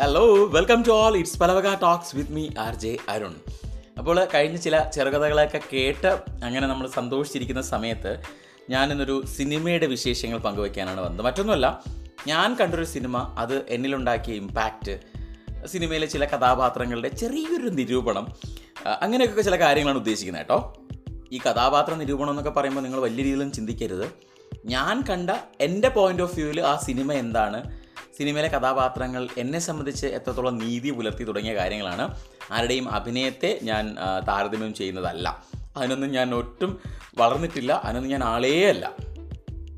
Hello welcome to all it's Palavaka talks with me R J Arun അപ്പോൾ കഴിഞ്ഞ ചില ചെറുകഥകളൊക്കെ കേട്ട് അങ്ങനെ നമ്മൾ സന്തോഷിച്ചിരിക്കുന്ന സമയത്ത് ഞാനിന്നൊരു സിനിമയുടെ വിശേഷങ്ങൾ പങ്കുവയ്ക്കാനാണ് വന്നത്. മറ്റൊന്നുമല്ല ഞാൻ കണ്ടൊരു സിനിമ അത് എന്നിലുണ്ടാക്കിയ ഇമ്പാക്റ്റ് സിനിമയിലെ ചില കഥാപാത്രങ്ങളുടെ ചെറിയൊരു നിരൂപണം അങ്ങനെയൊക്കെ ചില കാര്യങ്ങളാണ് ഉദ്ദേശിക്കുന്നത് കേട്ടോ. ഈ കഥാപാത്ര നിരൂപണം എന്നൊക്കെ പറയുമ്പോൾ നിങ്ങൾ വലിയ രീതിയിലും ചിന്തിക്കരുത്. ഞാൻ കണ്ട എന്റെ പോയിന്റ് ഓഫ് വ്യൂവിൽ ആ സിനിമ എന്താണ് സിനിമയിലെ കഥാപാത്രങ്ങൾ എന്നെ സംബന്ധിച്ച് എത്രത്തോളം നീതി പുലർത്തി തുടങ്ങിയ കാര്യങ്ങളാണ് ആരുടെയും അഭിനയത്തെ ഞാൻ താരതമ്യം ചെയ്യുന്നതല്ല. അതിനൊന്നും ഞാൻ ഒട്ടും വളർന്നിട്ടില്ല അതിനൊന്നും ഞാൻ ആളേ അല്ല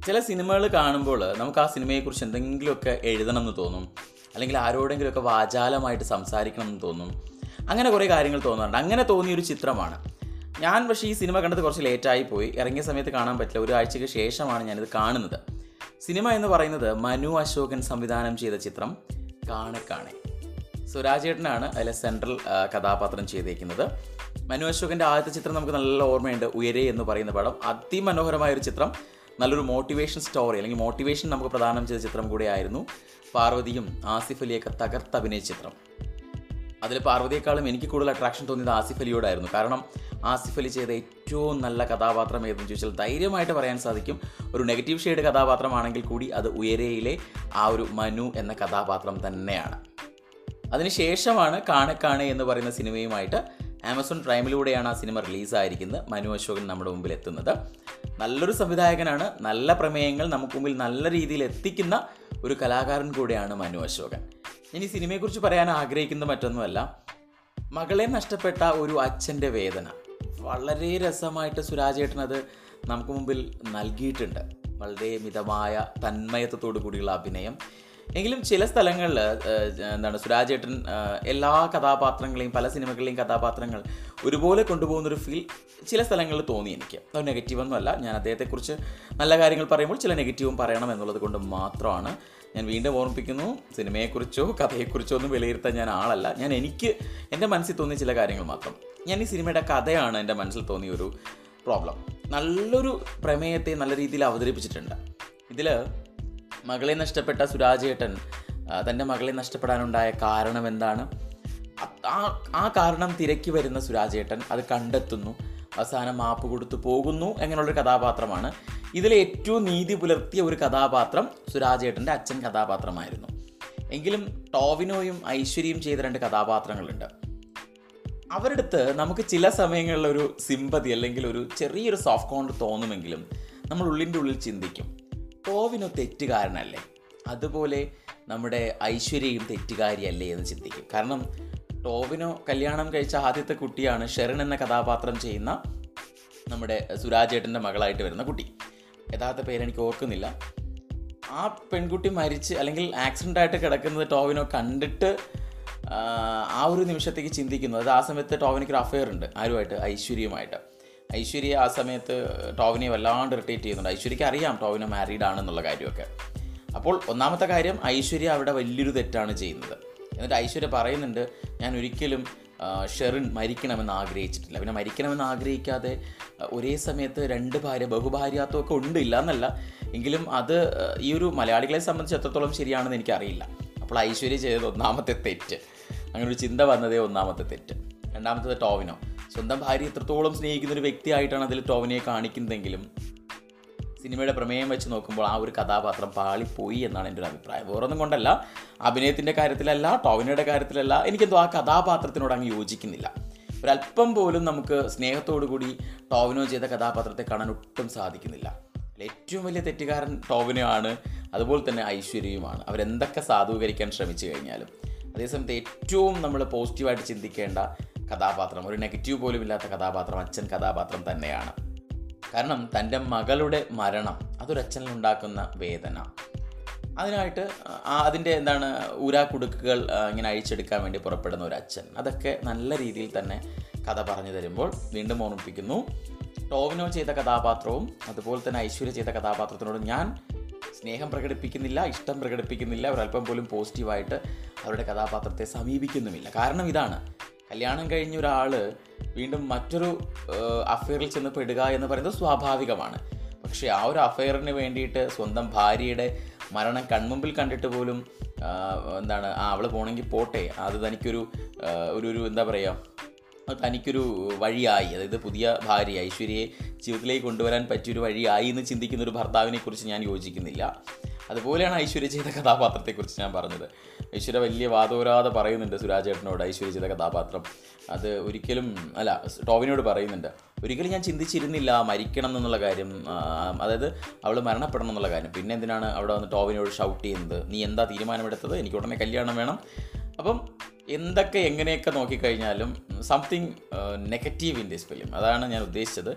ചില സിനിമകൾ കാണുമ്പോൾ നമുക്ക് ആ സിനിമയെക്കുറിച്ച് എന്തെങ്കിലുമൊക്കെ എഴുതണം എന്ന് തോന്നും. അല്ലെങ്കിൽ ആരോടെങ്കിലുമൊക്കെ വാചാലമായിട്ട് സംസാരിക്കണം എന്ന് തോന്നും. അങ്ങനെ കുറേ കാര്യങ്ങൾ തോന്നാറുണ്ട്. അങ്ങനെ തോന്നിയൊരു ചിത്രമാണ്. ഞാൻ പക്ഷേ ഈ സിനിമ കണ്ടത് കുറച്ച് ലേറ്റായി പോയി. ഇറങ്ങിയ സമയത്ത് കാണാൻ പറ്റില്ല. ഒരു ആഴ്ചയ്ക്ക് ശേഷമാണ് ഞാനിത് കാണുന്നത്. സിനിമ എന്ന് പറയുന്നത് മനു അശോകൻ സംവിധാനം ചെയ്ത ചിത്രം കാണെ കാണെ. സുരാജേട്ടനാണ് അതിലെ സെൻട്രൽ കഥാപാത്രം ചെയ്തേക്കുന്നത്. മനു അശോകന്റെ ആദ്യത്തെ ചിത്രം നമുക്ക് നല്ല ഓർമ്മയുണ്ട് ഉയരെ എന്ന് പറയുന്ന പടം. അതിമനോഹരമായ ഒരു ചിത്രം നല്ലൊരു മോട്ടിവേഷൻ സ്റ്റോറി അല്ലെങ്കിൽ മോട്ടിവേഷൻ നമുക്ക് പ്രദാനം ചെയ്ത ചിത്രം കൂടെ ആയിരുന്നു. പാർവതിയും ആസിഫ് അലിയൊക്കെ തകർത്ത് അഭിനയിച്ച ചിത്രം. അതിൽ പാർവതിയെക്കാളും എനിക്ക് കൂടുതൽ അട്രാക്ഷൻ തോന്നിയത് ആസിഫ് അലിയോടായിരുന്നു. കാരണം ആസിഫ് അലി ചെയ്ത ഏറ്റവും നല്ല കഥാപാത്രം ഏതെന്ന് ചോദിച്ചാൽ ധൈര്യമായിട്ട് പറയാൻ സാധിക്കും. ഒരു നെഗറ്റീവ് ഷെയ്ഡ് കഥാപാത്രമാണെങ്കിൽ കൂടി അത് ഉയരയിലെ ആ ഒരു മനു എന്ന കഥാപാത്രം തന്നെയാണ്. അതിനുശേഷമാണ് കാണെ എന്ന് പറയുന്ന സിനിമയുമായിട്ട് ആമസോൺ പ്രൈമിലൂടെയാണ് ആ സിനിമ റിലീസായിരിക്കുന്നത്. മനു അശോകൻ നമ്മുടെ മുമ്പിൽ എത്തുന്നത്. നല്ലൊരു സംവിധായകനാണ്. നല്ല പ്രമേയങ്ങൾ നമുക്ക് മുമ്പിൽ നല്ല രീതിയിൽ എത്തിക്കുന്ന ഒരു കലാകാരൻ കൂടെയാണ് മനു അശോകൻ. ഈ സിനിമയെക്കുറിച്ച് പറയാൻ ആഗ്രഹിക്കുന്ന മറ്റൊന്നുമല്ല. മകളെ നഷ്ടപ്പെട്ട ഒരു അച്ഛന്റെ വേദന. വളരെ രസമായിട്ട് സുരാജേട്ടൻ അത് നമുക്ക് മുമ്പിൽ നൽകിയിട്ടുണ്ട്. വളരെ മിതമായ തന്മയത്വത്തോടു കൂടിയുള്ള അഭിനയം. എങ്കിലും ചില സ്ഥലങ്ങളിൽ എന്താണ് സുരാജ് ഏട്ടൻ എല്ലാ കഥാപാത്രങ്ങളെയും പല സിനിമകളിലെയും കഥാപാത്രങ്ങൾ ഒരുപോലെ കൊണ്ടുപോകുന്നൊരു ഫീൽ ചില സ്ഥലങ്ങളിൽ തോന്നി എനിക്ക്. അത് നെഗറ്റീവൊന്നുമല്ല ഞാൻ അദ്ദേഹത്തെക്കുറിച്ച് നല്ല കാര്യങ്ങൾ പറയുമ്പോൾ ചില നെഗറ്റീവും പറയണം എന്നുള്ളത് കൊണ്ട് മാത്രമാണ് ഞാൻ വീണ്ടും ഓർമ്മിപ്പിക്കുന്നു. സിനിമയെക്കുറിച്ചോ കഥയെക്കുറിച്ചോ ഒന്നും വിലയിരുത്താൻ ഞാൻ ആളല്ല. ഞാൻ എനിക്ക് എന്റെ മനസ്സിൽ തോന്നിയ ചില കാര്യങ്ങൾ മാത്രം. ഞാൻ ഈ സിനിമയുടെ കഥയാണ് എന്റെ മനസ്സിൽ തോന്നിയ ഒരു പ്രോബ്ലം നല്ലൊരു പ്രമേയത്തെ നല്ല രീതിയിൽ അവതരിപ്പിച്ചിട്ടുണ്ട്. ഇതിൽ മകളെ നഷ്ടപ്പെട്ട സുരാജേട്ടൻ തന്റെ മകളെ നഷ്ടപ്പെടാനുണ്ടായ കാരണം എന്താണ്? ആ ആ കാരണം തിരക്കി വരുന്ന സുരാജേട്ടൻ അത് കണ്ടെത്തുന്നു. അവസാനം മാപ്പ് കൊടുത്തു പോകുന്നു അങ്ങനെയുള്ളൊരു കഥാപാത്രമാണ്. ഇതിലെ ഏറ്റവും നീതി പുലർത്തിയ ഒരു കഥാപാത്രം സുരാജേട്ടന്റെ അച്ഛൻ കഥാപാത്രമായിരുന്നു. എങ്കിലും ടോവിനോയും ഐശ്വര്യയും ചെയ്ത രണ്ട് കഥാപാത്രങ്ങളുണ്ട്. അവരുടെ അടുത്ത് നമുക്ക് ചില സമയങ്ങളിലൊരു സിമ്പതി അല്ലെങ്കിൽ ഒരു ചെറിയൊരു സോഫ്റ്റ് കോണ്ട് തോന്നുമെങ്കിലും നമ്മൾ ഉള്ളിന്റെ ഉള്ളിൽ ചിന്തിക്കും. ടോവിനോ തെറ്റുകാരനല്ലേ? അതുപോലെ നമ്മുടെ ഐശ്വര്യയും തെറ്റുകാരിയല്ലേ എന്ന് ചിന്തിക്കും. കാരണം ടോവിനോ കല്യാണം കഴിച്ച ആദ്യത്തെ കുട്ടിയാണ് ഷെറിൻ എന്ന കഥാപാത്രം ചെയ്യുന്ന നമ്മുടെ സുരാജേട്ടന്റെ മകളായിട്ട് വരുന്ന കുട്ടി. യഥാർത്ഥ പേരെനിക്ക് ഓർക്കുന്നില്ല. ആ പെൺകുട്ടി മരിച്ച് അല്ലെങ്കിൽ ആക്സിഡന്റ് ആയിട്ട് കിടക്കുന്നത് ടോവിനോ കണ്ടിട്ട് ആ, ഒരു നിമിഷത്തേക്ക് ചിന്തിക്കുന്നു. അത് ആ സമയത്ത് ടോവിനോക്ക് ഒരു അഫെയർ ഉണ്ട്. ആരുമായിട്ട്? ഐശ്വര്യയുമായിട്ട്. ഐശ്വര്യ ആ സമയത്ത് ടോവിനെ വല്ലാണ്ട് ഇറിറ്റേറ്റ് ചെയ്യുന്നുണ്ട്. ഐശ്വര്യക്ക് അറിയാം ടോവിന് മാരീഡ് ആണെന്നുള്ള കാര്യമൊക്കെ. അപ്പോൾ ഒന്നാമത്തെ കാര്യം ഐശ്വര്യ അവിടെ വലിയൊരു തെറ്റാണ് ചെയ്യുന്നത്. എന്നിട്ട് ഐശ്വര്യ പറയുന്നുണ്ട് ഞാൻ ഒരിക്കലും ഷെറിൻ മരിക്കണമെന്ന് ആഗ്രഹിച്ചിട്ടില്ല. പിന്നെ മരിക്കണമെന്ന് ആഗ്രഹിക്കാതെ ഒരേ സമയത്ത് രണ്ട് ഭാര്യ ബഹുഭാര്യാത്വം ഒക്കെ ഉണ്ട് ഇല്ല എന്നല്ല. എങ്കിലും അത് ഈ ഒരു മലയാളികളെ സംബന്ധിച്ച് എത്രത്തോളം ശരിയാണെന്ന് എനിക്കറിയില്ല. അപ്പോൾ ഐശ്വര്യ ചെയ്തത് ഒന്നാമത്തെ തെറ്റ്. അങ്ങനെ ഒരു ചിന്ത വന്നതേ ഒന്നാമത്തെ തെറ്റ്. രണ്ടാമത്തത് ടോവിനോ. സ്വന്തം ഭാര്യ എത്രത്തോളം സ്നേഹിക്കുന്ന ഒരു വ്യക്തിയായിട്ടാണ് അതിൽ ടോവിനെ കാണിക്കുന്നതെങ്കിലും സിനിമയുടെ പ്രമേയം വെച്ച് നോക്കുമ്പോൾ ആ ഒരു കഥാപാത്രം പാളിപ്പോയി എന്നാണ് എന്റെ ഒരു അഭിപ്രായം. വേറൊന്നും കൊണ്ടല്ല. അഭിനയത്തിന്റെ കാര്യത്തിലല്ല ടോവിനയുടെ കാര്യത്തിലല്ല. എനിക്കെന്തോ ആ കഥാപാത്രത്തിനോട് അങ്ങ് യോജിക്കുന്നില്ല. ഒരല്പം പോലും നമുക്ക് സ്നേഹത്തോടു കൂടി ടോവിനോ ചെയ്ത കഥാപാത്രത്തെ കാണാൻ ഒട്ടും സാധിക്കുന്നില്ല. ഏറ്റവും വലിയ തെറ്റുകാരൻ ടോവിനോ ആണ് അതുപോലെ തന്നെ ഐശ്വര്യയുമാണ്. അവരെന്തൊക്കെ സാധൂകരിക്കാൻ ശ്രമിച്ചു കഴിഞ്ഞാലും. അതേസമയത്ത് ഏറ്റവും നമ്മൾ പോസിറ്റീവായിട്ട് ചിന്തിക്കേണ്ട കഥാപാത്രം ഒരു നെഗറ്റീവ് പോലും ഇല്ലാത്ത കഥാപാത്രം അച്ഛൻ കഥാപാത്രം തന്നെയാണ്. കാരണം തന്റെ മകളുടെ മരണം അതൊരച്ഛനിൽ ഉണ്ടാക്കുന്ന വേദന. അതിനായിട്ട് അതിന്റെ എന്താണ് ഊരാ കുടുക്കുകൾ ഇങ്ങനെ അഴിച്ചെടുക്കാൻ വേണ്ടി പുറപ്പെടുന്ന ഒരു അച്ഛൻ. അതൊക്കെ നല്ല രീതിയിൽ തന്നെ കഥ പറഞ്ഞു തരുമ്പോൾ വീണ്ടും ഓർമ്മിപ്പിക്കുന്നു. ടോവിനോ ചെയ്ത കഥാപാത്രവും അതുപോലെ തന്നെ ഐശ്വര്യ ചെയ്ത കഥാപാത്രത്തിനോട് ഞാൻ സ്നേഹം പ്രകടിപ്പിക്കുന്നില്ല ഇഷ്ടം പ്രകടിപ്പിക്കുന്നില്ല ഒരല്പം പോലും പോസിറ്റീവായിട്ട് അവരുടെ കഥാപാത്രത്തെ സമീപിക്കുന്നുമില്ല. കാരണം ഇതാണ് കല്യാണം കഴിഞ്ഞ ഒരാൾ വീണ്ടും മറ്റൊരു അഫെയറിൽ ചെന്ന് പെടുക എന്ന് പറയുന്നത് സ്വാഭാവികമാണ്. പക്ഷേ ആ ഒരു അഫെയറിന് വേണ്ടിയിട്ട് സ്വന്തം ഭാര്യയുടെ മരണം കൺമുമ്പിൽ കണ്ടിട്ട് പോലും എന്താണ് ആ അവൾ പോണെങ്കിൽ പോട്ടെ അത് തനിക്കൊരു ഒരു ഒരു എന്താ പറയുക തനിക്കൊരു വഴിയായി അതായത് പുതിയ ഭാര്യ ഐശ്വര്യയെ ജീവിതത്തിലേക്ക് കൊണ്ടുവരാൻ പറ്റിയൊരു വഴിയായി എന്ന് ചിന്തിക്കുന്ന ഒരു ഭർത്താവിനെ കുറിച്ച് ഞാൻ യോജിക്കുന്നില്ല. അതുപോലെയാണ് ഐശ്വര്യ ചെയ്ത കഥാപാത്രത്തെക്കുറിച്ച് ഞാൻ പറഞ്ഞത്. ഐശ്വര്യ വലിയ വാദോരാതെ പറയുന്നുണ്ട് സുരാജേട്ടനോട് ഐശ്വര്യ ചെയ്ത കഥാപാത്രം. അത് ഒരിക്കലും അല്ല ടോവിനോട് പറയുന്നുണ്ട്. ഒരിക്കലും ഞാൻ ചിന്തിച്ചിരുന്നില്ല മരിക്കണം എന്നുള്ള കാര്യം അതായത് അവൾ മരണപ്പെടണം എന്നുള്ള കാര്യം. പിന്നെ എന്തിനാണ് അവിടെ വന്ന് ടോവിനോട് ഷൗട്ട് ചെയ്യുന്നത്? നീ എന്താ തീരുമാനമെടുത്തത്? എനിക്ക് ഉടനെ കല്യാണം വേണം. അപ്പം എന്തൊക്കെ എങ്ങനെയൊക്കെ നോക്കിക്കഴിഞ്ഞാലും something negative in this film അതാണ് ഞാൻ ഉദ്ദേശിച്ചത്.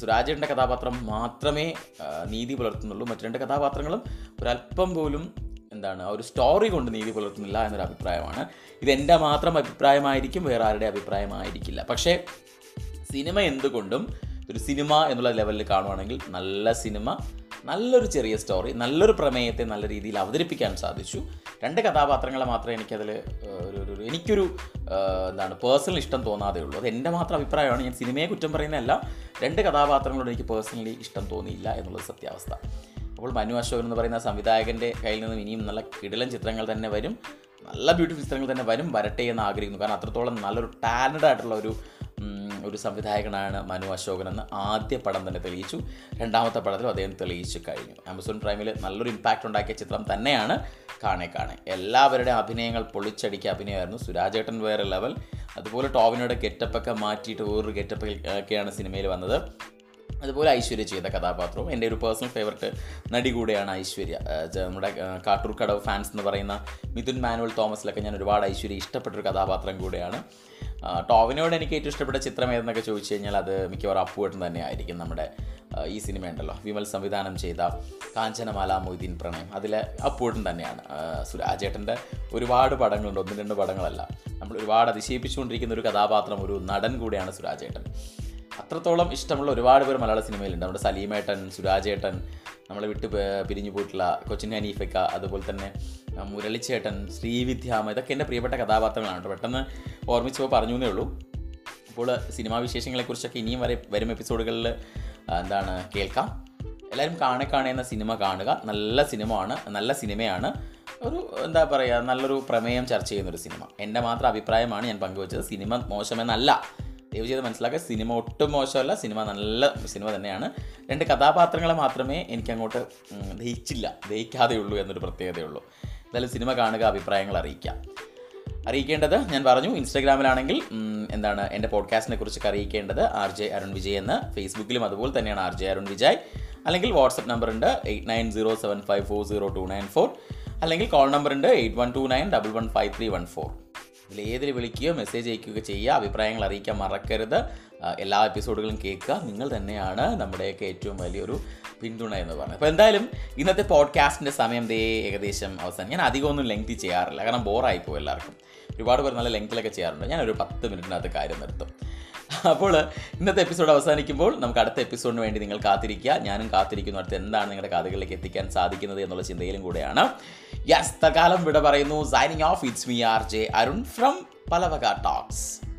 സുരാജേട്ടന്റെ കഥാപാത്രം മാത്രമേ നീതി പുലർത്തുന്നുള്ളൂ. മറ്റു രണ്ട് കഥാപാത്രങ്ങളും ഒരല്പം പോലും എന്താണ് ഒരു സ്റ്റോറി കൊണ്ട് നീതി പുലർത്തുന്നില്ല എന്നൊരു അഭിപ്രായമാണ്. ഇതെന്റെ മാത്രം അഭിപ്രായമായിരിക്കും വേറെ ആരുടെ അഭിപ്രായമായിരിക്കില്ല. പക്ഷേ സിനിമ എന്തുകൊണ്ടും ഒരു സിനിമ എന്നുള്ള ലെവലിൽ കാണുവാണെങ്കിൽ നല്ല സിനിമ നല്ലൊരു ചെറിയ സ്റ്റോറി നല്ലൊരു പ്രമേയത്തെ നല്ല രീതിയിൽ അവതരിപ്പിക്കാൻ സാധിച്ചു. രണ്ട് കഥാപാത്രങ്ങളെ മാത്രമേ എനിക്കതിൽ ഒരു ഒരു എനിക്കൊരു എന്താണ് പേഴ്സണൽ ഇഷ്ടം തോന്നാതെ ഉള്ളൂ. അത് എന്റെ മാത്രം അഭിപ്രായമാണ്. ഞാൻ സിനിമയെ കുറ്റം പറയുന്നതല്ല. രണ്ട് കഥാപാത്രങ്ങളോട് എനിക്ക് പേഴ്സണലി ഇഷ്ടം തോന്നിയില്ല എന്നുള്ളത് സത്യാവസ്ഥ. അപ്പോൾ മനു അശോകൻ എന്ന് പറയുന്ന സംവിധായകന്റെ കയ്യിൽ നിന്നും ഇനിയും നല്ല കിടിലൻ ചിത്രങ്ങൾ തന്നെ വരും. നല്ല ബ്യൂട്ടിഫുൾ ചിത്രങ്ങൾ തന്നെ വരും. വരട്ടെ എന്ന് ആഗ്രഹിക്കുന്നു. കാരണം അത്രത്തോളം നല്ലൊരു ടാലന്റഡ് ആയിട്ടുള്ള ഒരു ഒരു സംവിധായകനാണ് മനു അശോകൻ എന്ന് ആദ്യ പടം തന്നെ തെളിയിച്ചു. രണ്ടാമത്തെ പടത്തിലും അദ്ദേഹം തെളിയിച്ചു കഴിഞ്ഞു. ആമസോൺ പ്രൈമിൽ നല്ലൊരു ഇമ്പാക്റ്റ് ഉണ്ടാക്കിയ ചിത്രം തന്നെയാണ്. കാണെ കാണെ എല്ലാവരുടെയും അഭിനയങ്ങൾ പൊളിച്ചടിക്കുക അഭിനയമായിരുന്നു. സുരാജേട്ടൻ വേറെ ലെവൽ അതുപോലെ ടോവിനോയുടെ ഗെറ്റപ്പൊക്കെ മാറ്റിയിട്ട് വേറൊരു ഗെറ്റപ്പ് ഒക്കെയാണ് സിനിമയിൽ വന്നത്. അതുപോലെ ഐശ്വര്യ ചെയ്ത കഥാപാത്രവും. എന്റെ ഒരു പേഴ്സണൽ ഫേവററ്റ് നടി കൂടെയാണ് ഐശ്വര്യ. നമ്മുടെ കാട്ടൂർ കടവ് ഫാൻസ് എന്ന് പറയുന്ന മിഥുൻ മാനുവൽ തോമസിലൊക്കെ ഞാൻ ഒരുപാട് ഐശ്വര്യ ഇഷ്ടപ്പെട്ടൊരു കഥാപാത്രം കൂടെയാണ്. ടോവിനോട് എനിക്ക് ഏറ്റവും ഇഷ്ടപ്പെട്ട ചിത്രം ഏതെന്നൊക്കെ ചോദിച്ചു കഴിഞ്ഞാൽ അത് മിക്കവാറും അപ്പുവേട്ടൻ തന്നെയായിരിക്കും നമ്മുടെ ഈ സിനിമ ഉണ്ടല്ലോ. വിമൽ സംവിധാനം ചെയ്ത കാഞ്ചനമാല മൊയ്തീൻ പ്രണയം. അതിലെ അപ്പുവേട്ടൻ തന്നെയാണ് സുരാജേട്ടന്റെ ഒരുപാട് പടങ്ങളുണ്ട്. ഒന്ന് രണ്ട് പടങ്ങളല്ല. നമ്മൾ ഒരുപാട് അതിശയിപ്പിച്ചുകൊണ്ടിരിക്കുന്ന ഒരു കഥാപാത്രം ഒരു നടൻ കൂടിയാണ് സുരാജേട്ടൻ അത്രത്തോളം ഇഷ്ടമുള്ള ഒരുപാട് പേർ മലയാള സിനിമയിലുണ്ട്. നമ്മുടെ സലീമേട്ടൻ സുരാജേട്ടൻ നമ്മളെ വിട്ട് പിരിഞ്ഞു പോയിട്ടുള്ള കൊച്ചിൻ അനീഫക്ക അതുപോലെ തന്നെ മുരളിച്ചേട്ടൻ ശ്രീവിദ്യാമ ഇതൊക്കെ എന്റെ പ്രിയപ്പെട്ട കഥാപാത്രങ്ങളാണ് പെട്ടെന്ന് ഓർമ്മിച്ചപ്പോൾ പറഞ്ഞു എന്നേ ഉള്ളൂ. അപ്പോൾ സിനിമാ വിശേഷങ്ങളെക്കുറിച്ചൊക്കെ ഇനിയും വരെ വരും എപ്പിസോഡുകളിൽ എന്താണ് കേൾക്കാം. എല്ലാവരും കാണെ കാണേ എന്ന സിനിമ കാണുക. നല്ല സിനിമയാണ് നല്ല സിനിമയാണ്. ഒരു എന്താ പറയുക നല്ലൊരു പ്രമേയം ചർച്ച ചെയ്യുന്നൊരു സിനിമ. എന്റെ മാത്രം അഭിപ്രായമാണ് ഞാൻ പങ്കുവച്ചത്. സിനിമ മോശമെന്നല്ല. ദയവ് ചെയ്ത് മനസ്സിലാക്കുക. സിനിമ ഒട്ടും മോശമല്ല. സിനിമ നല്ല സിനിമ തന്നെയാണ്. രണ്ട് കഥാപാത്രങ്ങളെ മാത്രമേ എനിക്ക് അങ്ങോട്ട് ദഹിച്ചില്ല. ദഹിക്കാതെ ഉള്ളൂ എന്നൊരു പ്രത്യേകതയുള്ളൂ. എന്തായാലും സിനിമ കാണുക അഭിപ്രായങ്ങൾ അറിയിക്കാം. അറിയിക്കേണ്ടത് ഞാൻ പറഞ്ഞു ഇൻസ്റ്റാഗ്രാമിലാണെങ്കിൽ എന്താണ് എന്റെ പോഡ്കാസ്റ്റിനെ കുറിച്ചൊക്കെ അറിയിക്കേണ്ടത് ആർ ജെ അരുൺ വിജയ് എന്ന്. ഫേസ്ബുക്കിലും അതുപോലെ തന്നെയാണ് ആർ ജെ അരുൺ വിജയ്. അല്ലെങ്കിൽ വാട്സപ്പ് നമ്പർ ഉണ്ട് eight nine zero seven five four zero two nine four. അല്ലെങ്കിൽ കോൾ നമ്പർ ഉണ്ട് eight one two nine double one five three one four. ഇതിൽ ഏതിൽ വിളിക്കുകയോ മെസ്സേജ് അയക്കുകയോ ചെയ്യുക അഭിപ്രായങ്ങൾ അറിയിക്കാൻ മറക്കരുത്. എല്ലാ എപ്പിസോഡുകളും കേൾക്കുക. നിങ്ങൾ തന്നെയാണ് നമ്മുടെയൊക്കെ ഏറ്റവും വലിയൊരു പിന്തുണ എന്ന് പറയുന്നത് അപ്പോൾ എന്തായാലും ഇന്നത്തെ പോഡ്കാസ്റ്റിന്റെ സമയം ദേ ഏകദേശം അവസാനം. ഞാൻ അധികമൊന്നും ലെങ്തി ചെയ്യാറില്ല. കാരണം ബോറായിപ്പോൾ എല്ലാവർക്കും. ഒരുപാട് പേർ നല്ല ലെങ്തിലൊക്കെ ചെയ്യാറുണ്ട്. ഞാൻ ഒരു പത്ത് മിനിറ്റിനകത്ത് കാര്യം നിർത്തും. അപ്പോൾ ഇന്നത്തെ എപ്പിസോഡ് അവസാനിക്കുമ്പോൾ നമുക്ക് അടുത്ത എപ്പിസോഡിന് വേണ്ടി നിങ്ങൾ കാത്തിരിക്കുക. ഞാനും കാത്തിരിക്കുന്നു. അടുത്ത് എന്താണ് നിങ്ങളുടെ കഥകളിലേക്ക് എത്തിക്കാൻ സാധിക്കുന്നത് എന്നുള്ള ചിന്തയിലും കൂടെയാണ്. യെസ് തൽക്കാലം ഇവിടെ പറയുന്നു. Signing off it's me R J Arun from Palavaka talks